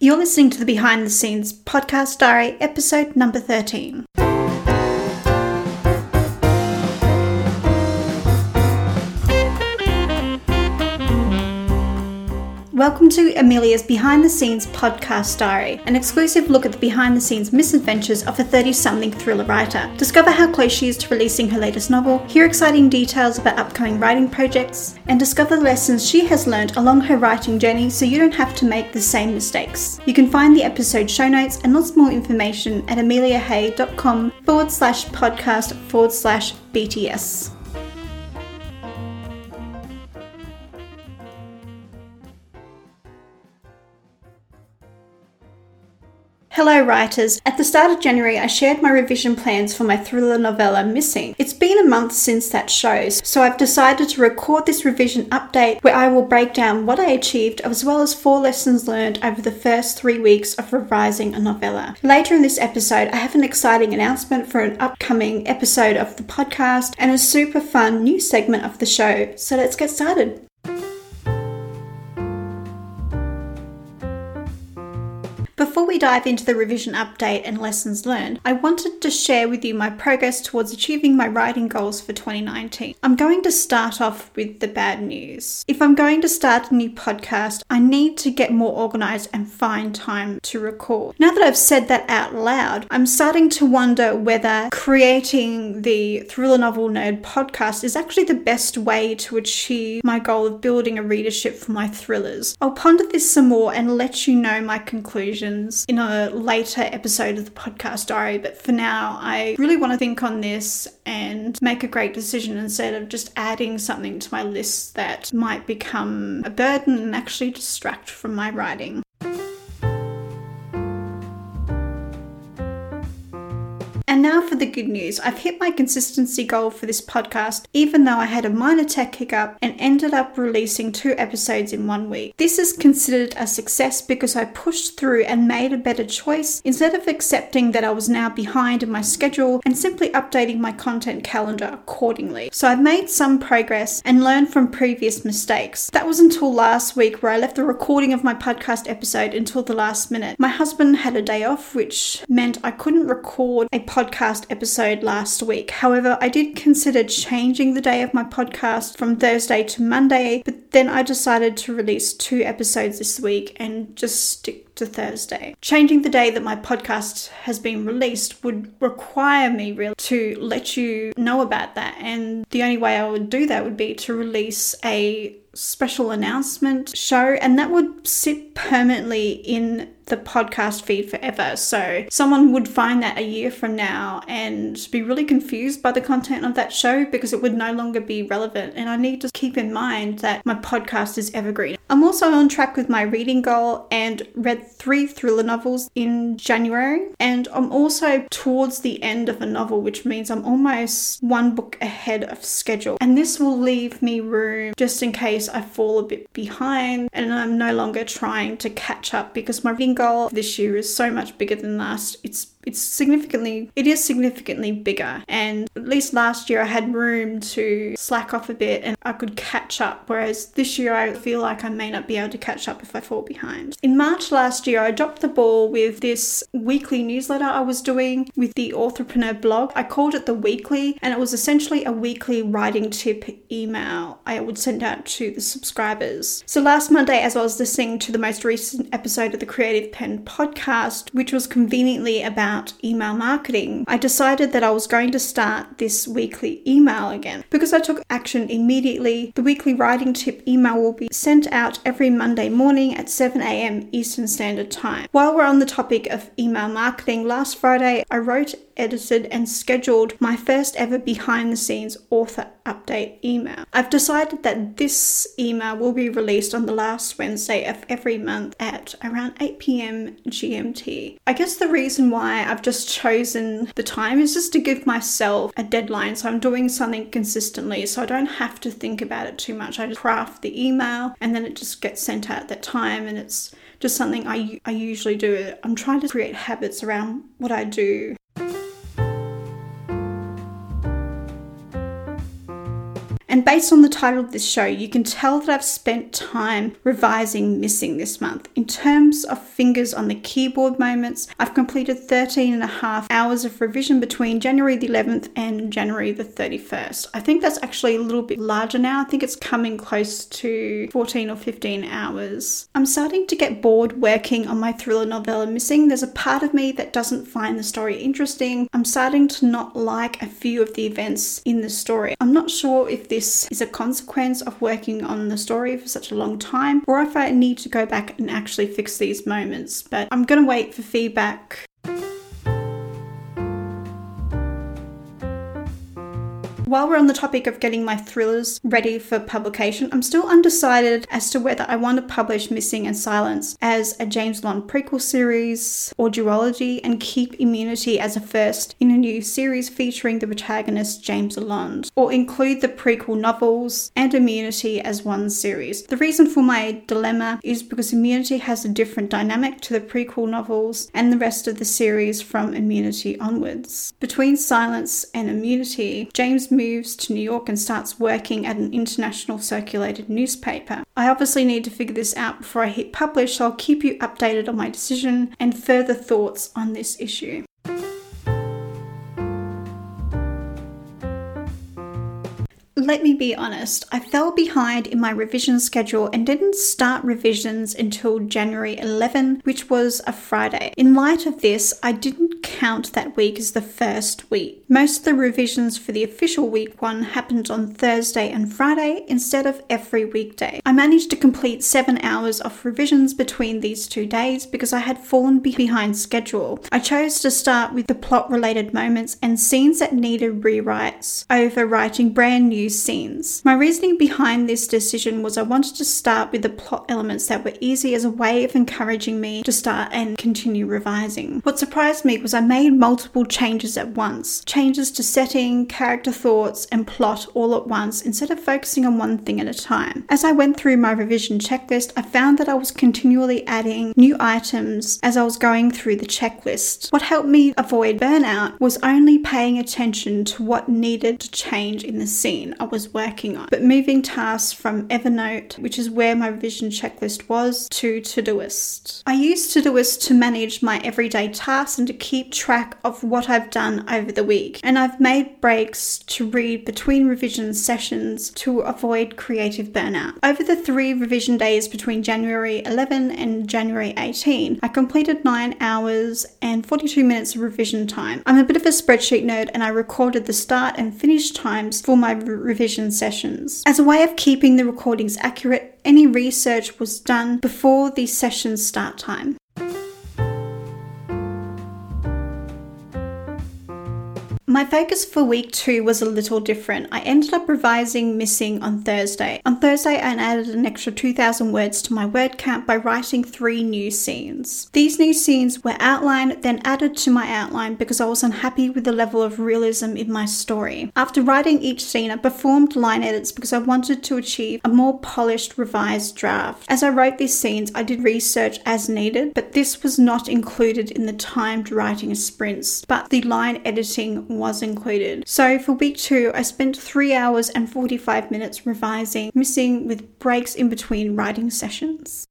You're listening to the Behind the Scenes Podcast Diary, episode number 13. Welcome to Amelia's Behind the Scenes podcast diary, an exclusive look at the behind the scenes misadventures of a 30 something thriller writer. Discover how close she is to releasing her latest novel, hear exciting details about upcoming writing projects, and discover the lessons she has learned along her writing journey so you don't have to make the same mistakes. You can find the episode show notes and lots more information at ameliahay.com forward slash podcast forward slash BTS. Hello, writers. At the start of January, I shared my revision plans for my thriller novella Missing. It's been a month since that shows, so I've decided to record this revision update where I will break down what I achieved as well as four lessons learned over the first three weeks of revising a novella. Later in this episode, I have an exciting announcement for an upcoming episode of the podcast and a super fun new segment of the show. So let's get started. We dive into the revision update and lessons learned, I wanted to share with you my progress towards achieving my writing goals for 2019. I'm going to start off with the bad news. If I'm going to start a new podcast, I need to get more organized and find time to record. Now that I've said that out loud, I'm starting to wonder whether creating the Thriller Novel Nerd podcast is actually the best way to achieve my goal of building a readership for my thrillers. I'll ponder this some more and let you know my conclusion in a later episode of the podcast diary. But for now, I really want to think on this and make a great decision instead of just adding something to my list that might become a burden and actually distract from my writing. And now for the good news. I've hit my consistency goal for this podcast, even though I had a minor tech hiccup and ended up releasing two episodes in one week. This is considered a success because I pushed through and made a better choice instead of accepting that I was now behind in my schedule and simply updating my content calendar accordingly. So I've made some progress and learned from previous mistakes. That was until last week where I left the recording of my podcast episode until the last minute. My husband had a day off, which meant I couldn't record a podcast podcast episode last week. However, I did consider changing the day of my podcast from Thursday to Monday, but then I decided to release two episodes this week and just stick to Thursday. Changing the day that my podcast has been released would require me really to let you know about that. And the only way I would do that would be to release a special announcement show, and that would sit permanently in the podcast feed forever. So someone would find that a year from now and be really confused by the content of that show because it would no longer be relevant. And I need to keep in mind that my podcast is evergreen. I'm also on track with my reading goal and read three thriller novels in January. And I'm also towards the end of a novel, which means I'm almost one book ahead of schedule. And this will leave me room just in case I fall a bit behind and I'm no longer trying to catch up because my reading goal this year is so much bigger than last. It's it's significantly it is significantly bigger and at least last year I had room to slack off a bit and I could catch up whereas this year I feel like I may not be able to catch up if I fall behind. In March last year I dropped the ball with this weekly newsletter I was doing with the Authorpreneur blog. I called it the weekly and it was essentially a weekly writing tip email I would send out to the subscribers. So last Monday as I was listening to the most recent episode of the Creative Penn podcast which was conveniently about about email marketing, I decided that I was going to start this weekly email again. Because I took action immediately, the weekly writing tip email will be sent out every Monday morning at 7 a.m. Eastern Standard Time. While we're on the topic of email marketing, last Friday I wrote edited, and scheduled my first ever behind the scenes author update email. I've decided that this email will be released on the last Wednesday of every month at around 8 pm GMT. I guess the reason why I've just chosen the time is just to give myself a deadline so I'm doing something consistently so I don't have to think about it too much. I just craft the email and then it just gets sent out at that time and it's just something I, I usually do. I'm trying to create habits around what I do based on the title of this show, you can tell that I've spent time revising Missing this month. In terms of fingers on the keyboard moments, I've completed 13 and a half hours of revision between January the 11th and January the 31st. I think that's actually a little bit larger now. I think it's coming close to 14 or 15 hours. I'm starting to get bored working on my thriller novella Missing. There's a part of me that doesn't find the story interesting. I'm starting to not like a few of the events in the story. I'm not sure if this is a consequence of working on the story for such a long time or if I need to go back and actually fix these moments. But I'm going to wait for feedback While we're on the topic of getting my thrillers ready for publication, I'm still undecided as to whether I want to publish Missing and Silence as a James Bond prequel series or duology and keep Immunity as a first in a new series featuring the protagonist James Bond, or include the prequel novels and Immunity as one series. The reason for my dilemma is because Immunity has a different dynamic to the prequel novels and the rest of the series from Immunity onwards. Between Silence and Immunity, James moves to New York and starts working at an international circulated newspaper. I obviously need to figure this out before I hit publish, so I'll keep you updated on my decision and further thoughts on this issue. let me be honest, I fell behind in my revision schedule and didn't start revisions until January 11, which was a Friday. In light of this, I didn't count that week as the first week. Most of the revisions for the official week one happened on Thursday and Friday instead of every weekday. I managed to complete seven hours of revisions between these two days because I had fallen behind schedule. I chose to start with the plot related moments and scenes that needed rewrites over writing brand new scenes. My reasoning behind this decision was I wanted to start with the plot elements that were easy as a way of encouraging me to start and continue revising. What surprised me was I made multiple changes at once changes to setting, character thoughts, and plot all at once instead of focusing on one thing at a time. As I went through my revision checklist, I found that I was continually adding new items as I was going through the checklist. What helped me avoid burnout was only paying attention to what needed to change in the scene. I was working on, but moving tasks from Evernote, which is where my revision checklist was, to Todoist. I use Todoist to manage my everyday tasks and to keep track of what I've done over the week. And I've made breaks to read between revision sessions to avoid creative burnout. Over the three revision days between January 11 and January 18, I completed 9 hours and 42 minutes of revision time. I'm a bit of a spreadsheet nerd and I recorded the start and finish times for my re- revision sessions. As a way of keeping the recordings accurate, any research was done before the session start time. My focus for week two was a little different. I ended up revising Missing on Thursday. On Thursday, I added an extra 2,000 words to my word count by writing three new scenes. These new scenes were outlined, then added to my outline because I was unhappy with the level of realism in my story. After writing each scene, I performed line edits because I wanted to achieve a more polished, revised draft. As I wrote these scenes, I did research as needed, but this was not included in the timed writing sprints, but the line editing was included. So for week two, I spent three hours and 45 minutes revising, missing with breaks in between writing sessions.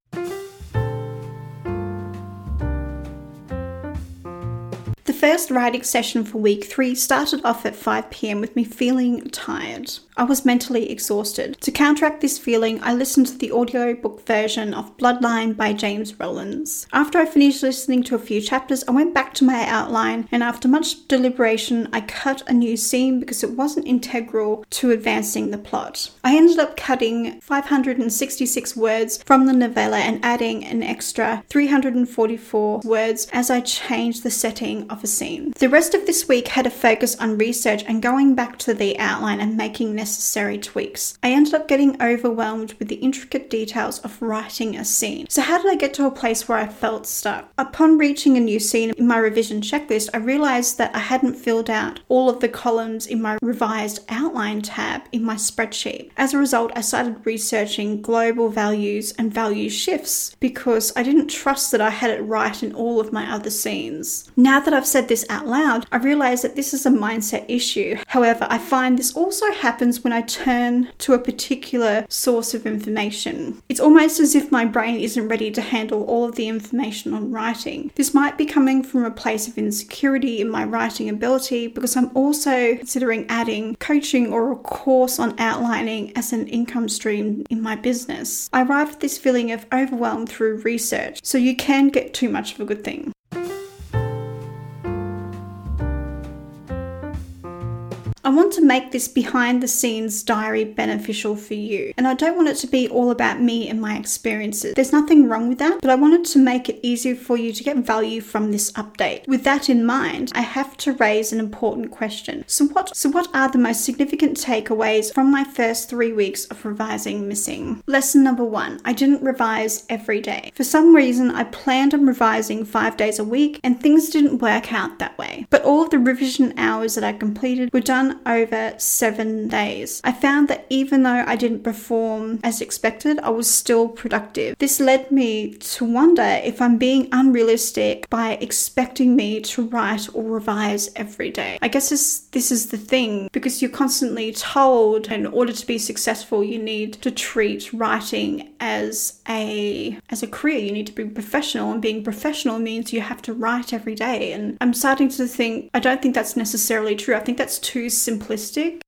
First writing session for week three started off at 5 pm with me feeling tired. I was mentally exhausted. To counteract this feeling, I listened to the audiobook version of Bloodline by James Rollins. After I finished listening to a few chapters, I went back to my outline and after much deliberation, I cut a new scene because it wasn't integral to advancing the plot. I ended up cutting 566 words from the novella and adding an extra 344 words as I changed the setting of a scene. The rest of this week had a focus on research and going back to the outline and making necessary tweaks. I ended up getting overwhelmed with the intricate details of writing a scene. So, how did I get to a place where I felt stuck? Upon reaching a new scene in my revision checklist, I realized that I hadn't filled out all of the columns in my revised outline tab in my spreadsheet. As a result, I started researching global values and value shifts because I didn't trust that I had it right in all of my other scenes. Now that I've said this out loud, I realized that this is a mindset issue. However, I find this also happens when I turn to a particular source of information. It's almost as if my brain isn't ready to handle all of the information on writing. This might be coming from a place of insecurity in my writing ability because I'm also considering adding coaching or a course on outlining as an income stream in my business. I arrived at this feeling of overwhelm through research, so you can get too much of a good thing. I want to make this behind the scenes diary beneficial for you. And I don't want it to be all about me and my experiences. There's nothing wrong with that, but I wanted to make it easier for you to get value from this update. With that in mind, I have to raise an important question. So what so what are the most significant takeaways from my first 3 weeks of revising missing? Lesson number 1. I didn't revise every day. For some reason, I planned on revising 5 days a week and things didn't work out that way. But all of the revision hours that I completed were done over seven days. I found that even though I didn't perform as expected, I was still productive. This led me to wonder if I'm being unrealistic by expecting me to write or revise every day. I guess this, this is the thing because you're constantly told in order to be successful, you need to treat writing as a as a career. You need to be professional, and being professional means you have to write every day. And I'm starting to think I don't think that's necessarily true. I think that's too simplistic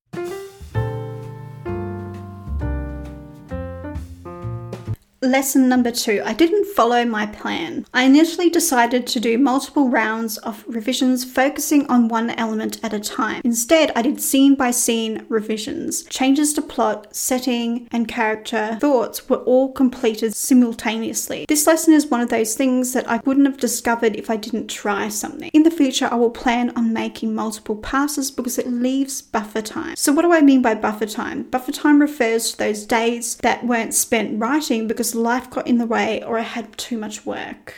Lesson number two I didn't follow my plan. I initially decided to do multiple rounds of revisions focusing on one element at a time. Instead, I did scene by scene revisions. Changes to plot, setting, and character thoughts were all completed simultaneously. This lesson is one of those things that I wouldn't have discovered if I didn't try something. In the future, I will plan on making multiple passes because it leaves buffer time. So, what do I mean by buffer time? Buffer time refers to those days that weren't spent writing because life got in the way or I had too much work.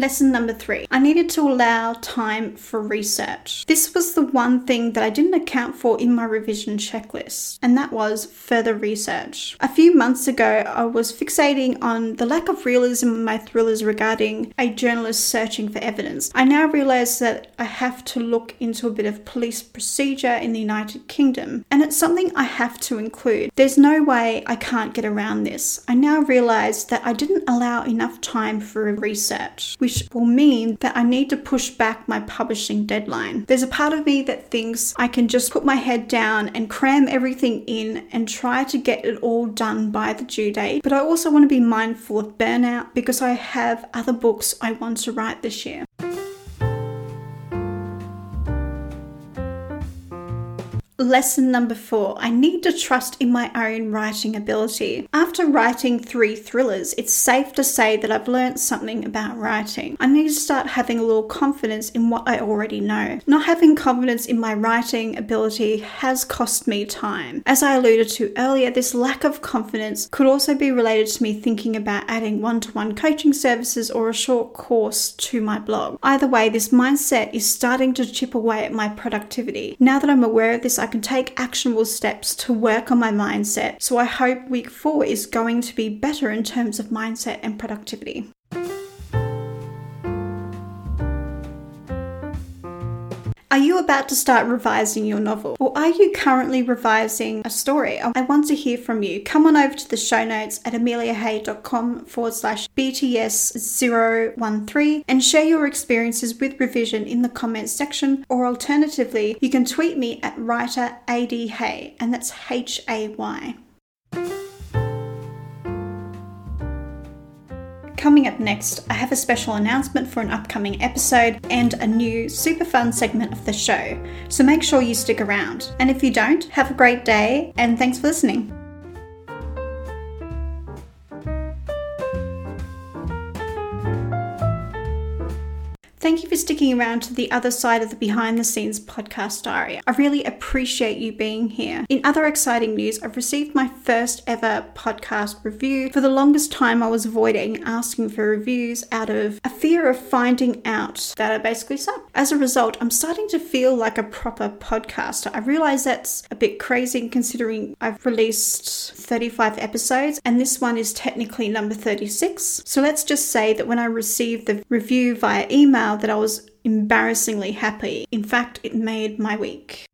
Lesson number three I needed to allow time for research. This was the one thing that I didn't account for in my revision checklist, and that was further research. A few months ago, I was fixating on the lack of realism in my thrillers regarding a journalist searching for evidence. I now realize that I have to look into a bit of police procedure in the United Kingdom, and it's something I have to include. There's no way I can't get around this. I now realize that I didn't allow enough time for research, which which will mean that I need to push back my publishing deadline. There's a part of me that thinks I can just put my head down and cram everything in and try to get it all done by the due date, but I also want to be mindful of burnout because I have other books I want to write this year. Lesson number four I need to trust in my own writing ability. After writing three thrillers, it's safe to say that I've learned something about writing. I need to start having a little confidence in what I already know. Not having confidence in my writing ability has cost me time. As I alluded to earlier, this lack of confidence could also be related to me thinking about adding one to one coaching services or a short course to my blog. Either way, this mindset is starting to chip away at my productivity. Now that I'm aware of this, I can take actionable steps to work on my mindset. So I hope week four is going to be better in terms of mindset and productivity. Are you about to start revising your novel? Or are you currently revising a story? I want to hear from you. Come on over to the show notes at ameliahay.com forward slash BTS013 and share your experiences with revision in the comments section. Or alternatively, you can tweet me at writer AD Hay, and that's H A Y. Coming up next, I have a special announcement for an upcoming episode and a new super fun segment of the show, so make sure you stick around. And if you don't, have a great day and thanks for listening. Thank you for sticking around to the other side of the behind the scenes podcast diary. I really appreciate you being here. In other exciting news, I've received my first ever podcast review. For the longest time, I was avoiding asking for reviews out of a fear of finding out that I basically suck. As a result, I'm starting to feel like a proper podcaster. I realize that's a bit crazy considering I've released 35 episodes and this one is technically number 36. So let's just say that when I received the review via email that I was embarrassingly happy. In fact, it made my week.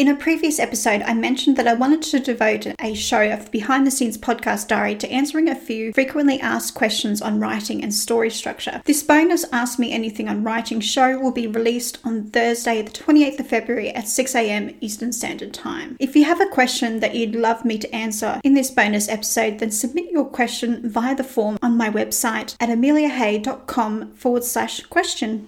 In a previous episode, I mentioned that I wanted to devote a show of behind the scenes podcast diary to answering a few frequently asked questions on writing and story structure. This bonus Ask Me Anything on Writing show will be released on Thursday, the 28th of February at 6am Eastern Standard Time. If you have a question that you'd love me to answer in this bonus episode, then submit your question via the form on my website at ameliahay.com forward slash question.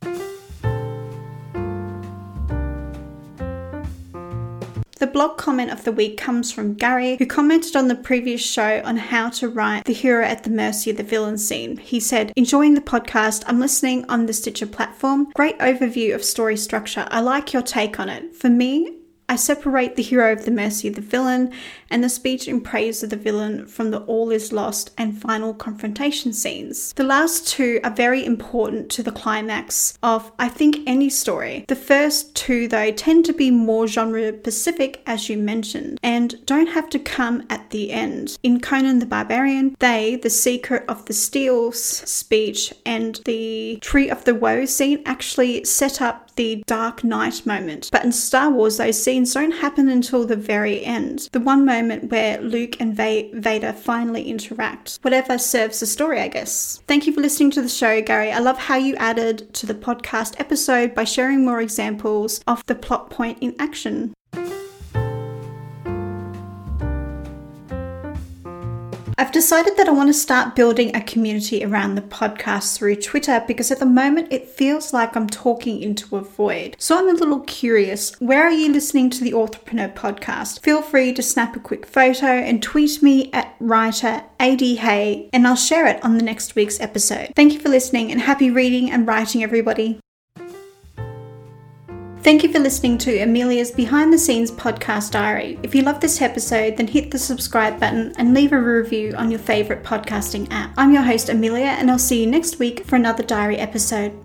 The blog comment of the week comes from Gary, who commented on the previous show on how to write the hero at the mercy of the villain scene. He said, Enjoying the podcast, I'm listening on the Stitcher platform. Great overview of story structure. I like your take on it. For me, I separate the hero of the mercy of the villain and the speech in praise of the villain from the all is lost and final confrontation scenes. The last two are very important to the climax of, I think, any story. The first two, though, tend to be more genre specific, as you mentioned, and don't have to come at the end. In Conan the Barbarian, they, the secret of the steels speech and the tree of the woe scene, actually set up the Dark Night moment. But in Star Wars, those scenes don't happen until the very end. The one moment where Luke and Va- Vader finally interact. Whatever serves the story, I guess. Thank you for listening to the show, Gary. I love how you added to the podcast episode by sharing more examples of the plot point in action. I've decided that I want to start building a community around the podcast through Twitter because at the moment it feels like I'm talking into a void. So I'm a little curious where are you listening to the Authorpreneur podcast? Feel free to snap a quick photo and tweet me at writer AD and I'll share it on the next week's episode. Thank you for listening and happy reading and writing, everybody. Thank you for listening to Amelia's Behind the Scenes podcast diary. If you love this episode, then hit the subscribe button and leave a review on your favourite podcasting app. I'm your host, Amelia, and I'll see you next week for another diary episode.